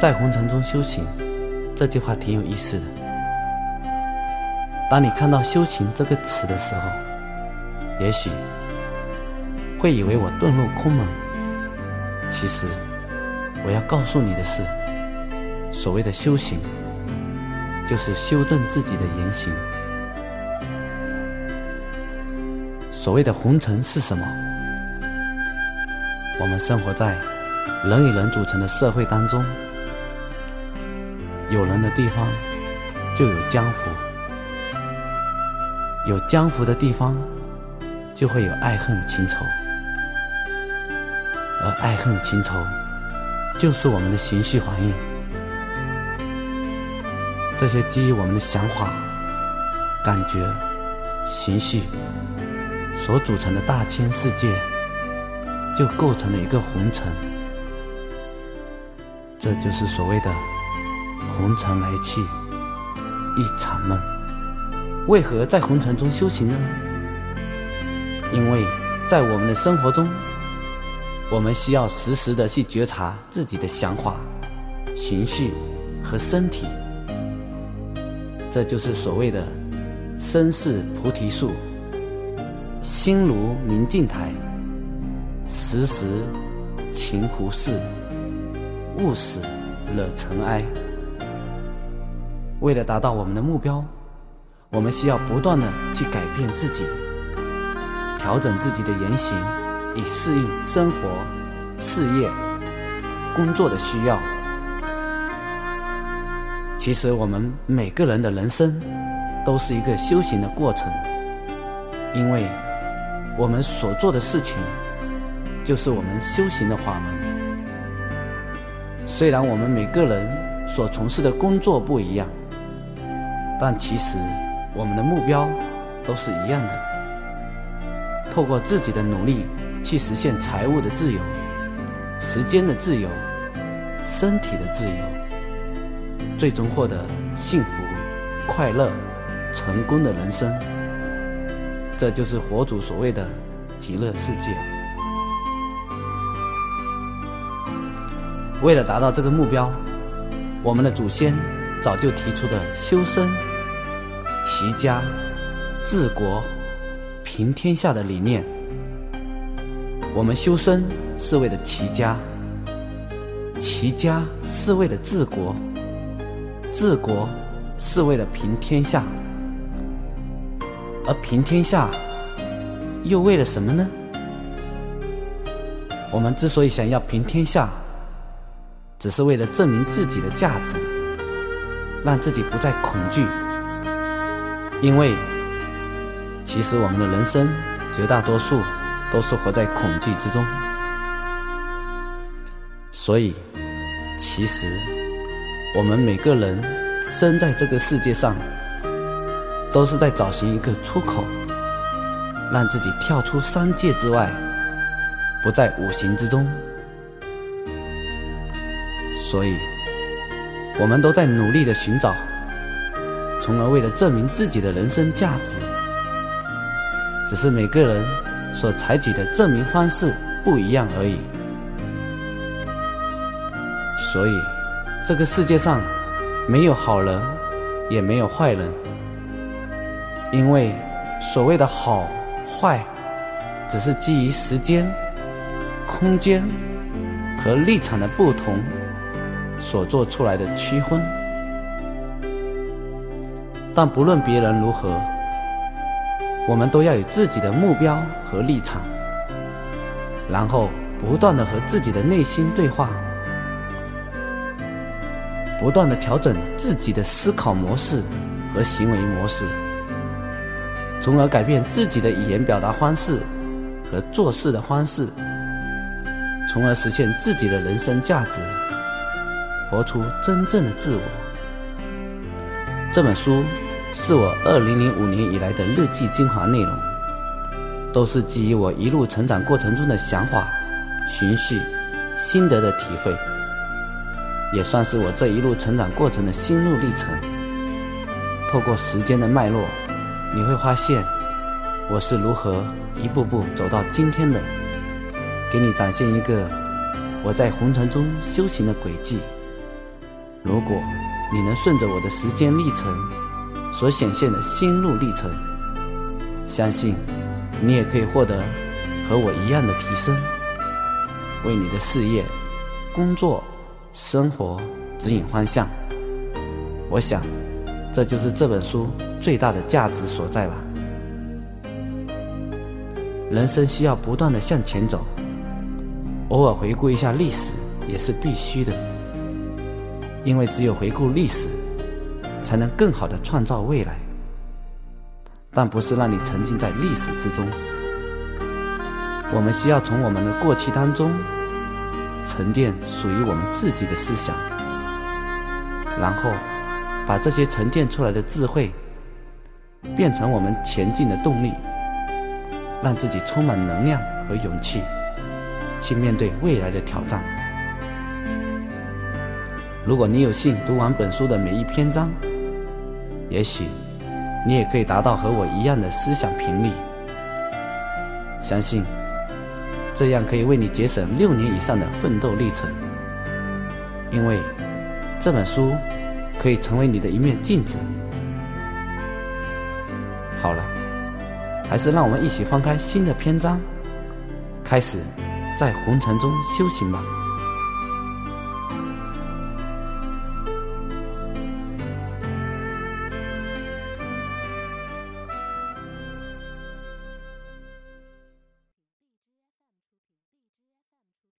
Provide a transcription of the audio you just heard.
在红尘中修行，这句话挺有意思的。当你看到“修行”这个词的时候，也许会以为我遁入空门。其实，我要告诉你的是，所谓的修行，就是修正自己的言行。所谓的红尘是什么？我们生活在人与人组成的社会当中，有人的地方就有江湖，有江湖的地方就会有爱恨情仇，而爱恨情仇就是我们的情绪反应。这些基于我们的想法、感觉、情绪所组成的大千世界。就构成了一个红尘，这就是所谓的红尘来去一场梦。为何在红尘中修行呢？因为在我们的生活中，我们需要时时的去觉察自己的想法、情绪和身体。这就是所谓的身似菩提树，心如明镜台。时时勤拂拭，勿使惹尘埃。为了达到我们的目标，我们需要不断的去改变自己，调整自己的言行，以适应生活、事业、工作的需要。其实，我们每个人的人生都是一个修行的过程，因为我们所做的事情。就是我们修行的法门。虽然我们每个人所从事的工作不一样，但其实我们的目标都是一样的。透过自己的努力去实现财务的自由、时间的自由、身体的自由，最终获得幸福、快乐、成功的人生。这就是佛祖所谓的极乐世界。为了达到这个目标，我们的祖先早就提出的修身、齐家、治国、平天下的理念。我们修身是为了齐家，齐家是为了治国，治国是为了平天下，而平天下又为了什么呢？我们之所以想要平天下，只是为了证明自己的价值，让自己不再恐惧。因为，其实我们的人生绝大多数都是活在恐惧之中。所以，其实我们每个人生在这个世界上，都是在找寻一个出口，让自己跳出三界之外，不在五行之中。所以，我们都在努力的寻找，从而为了证明自己的人生价值。只是每个人所采取的证明方式不一样而已。所以，这个世界上没有好人，也没有坏人，因为所谓的好坏，只是基于时间、空间和立场的不同。所做出来的区分，但不论别人如何，我们都要有自己的目标和立场，然后不断的和自己的内心对话，不断的调整自己的思考模式和行为模式，从而改变自己的语言表达方式和做事的方式，从而实现自己的人生价值。活出真正的自我。这本书是我二零零五年以来的日记精华内容，都是基于我一路成长过程中的想法、情绪、心得的体会，也算是我这一路成长过程的心路历程。透过时间的脉络，你会发现我是如何一步步走到今天的，给你展现一个我在红尘中修行的轨迹。如果你能顺着我的时间历程所显现的心路历程，相信你也可以获得和我一样的提升，为你的事业、工作、生活指引方向。我想，这就是这本书最大的价值所在吧。人生需要不断的向前走，偶尔回顾一下历史也是必须的，因为只有回顾历史，才能更好的创造未来。但不是让你沉浸在历史之中，我们需要从我们的过去当中沉淀属于我们自己的思想，然后把这些沉淀出来的智慧变成我们前进的动力。让自己充满能量和勇气，去面对未来的挑战。如果你有幸读完本书的每一篇章，也许你也可以达到和我一样的思想频率。相信这样可以为你节省六年以上的奋斗历程，因为这本书可以成为你的一面镜子。好了。还是让我们一起翻开新的篇章，开始在红尘中修行吧。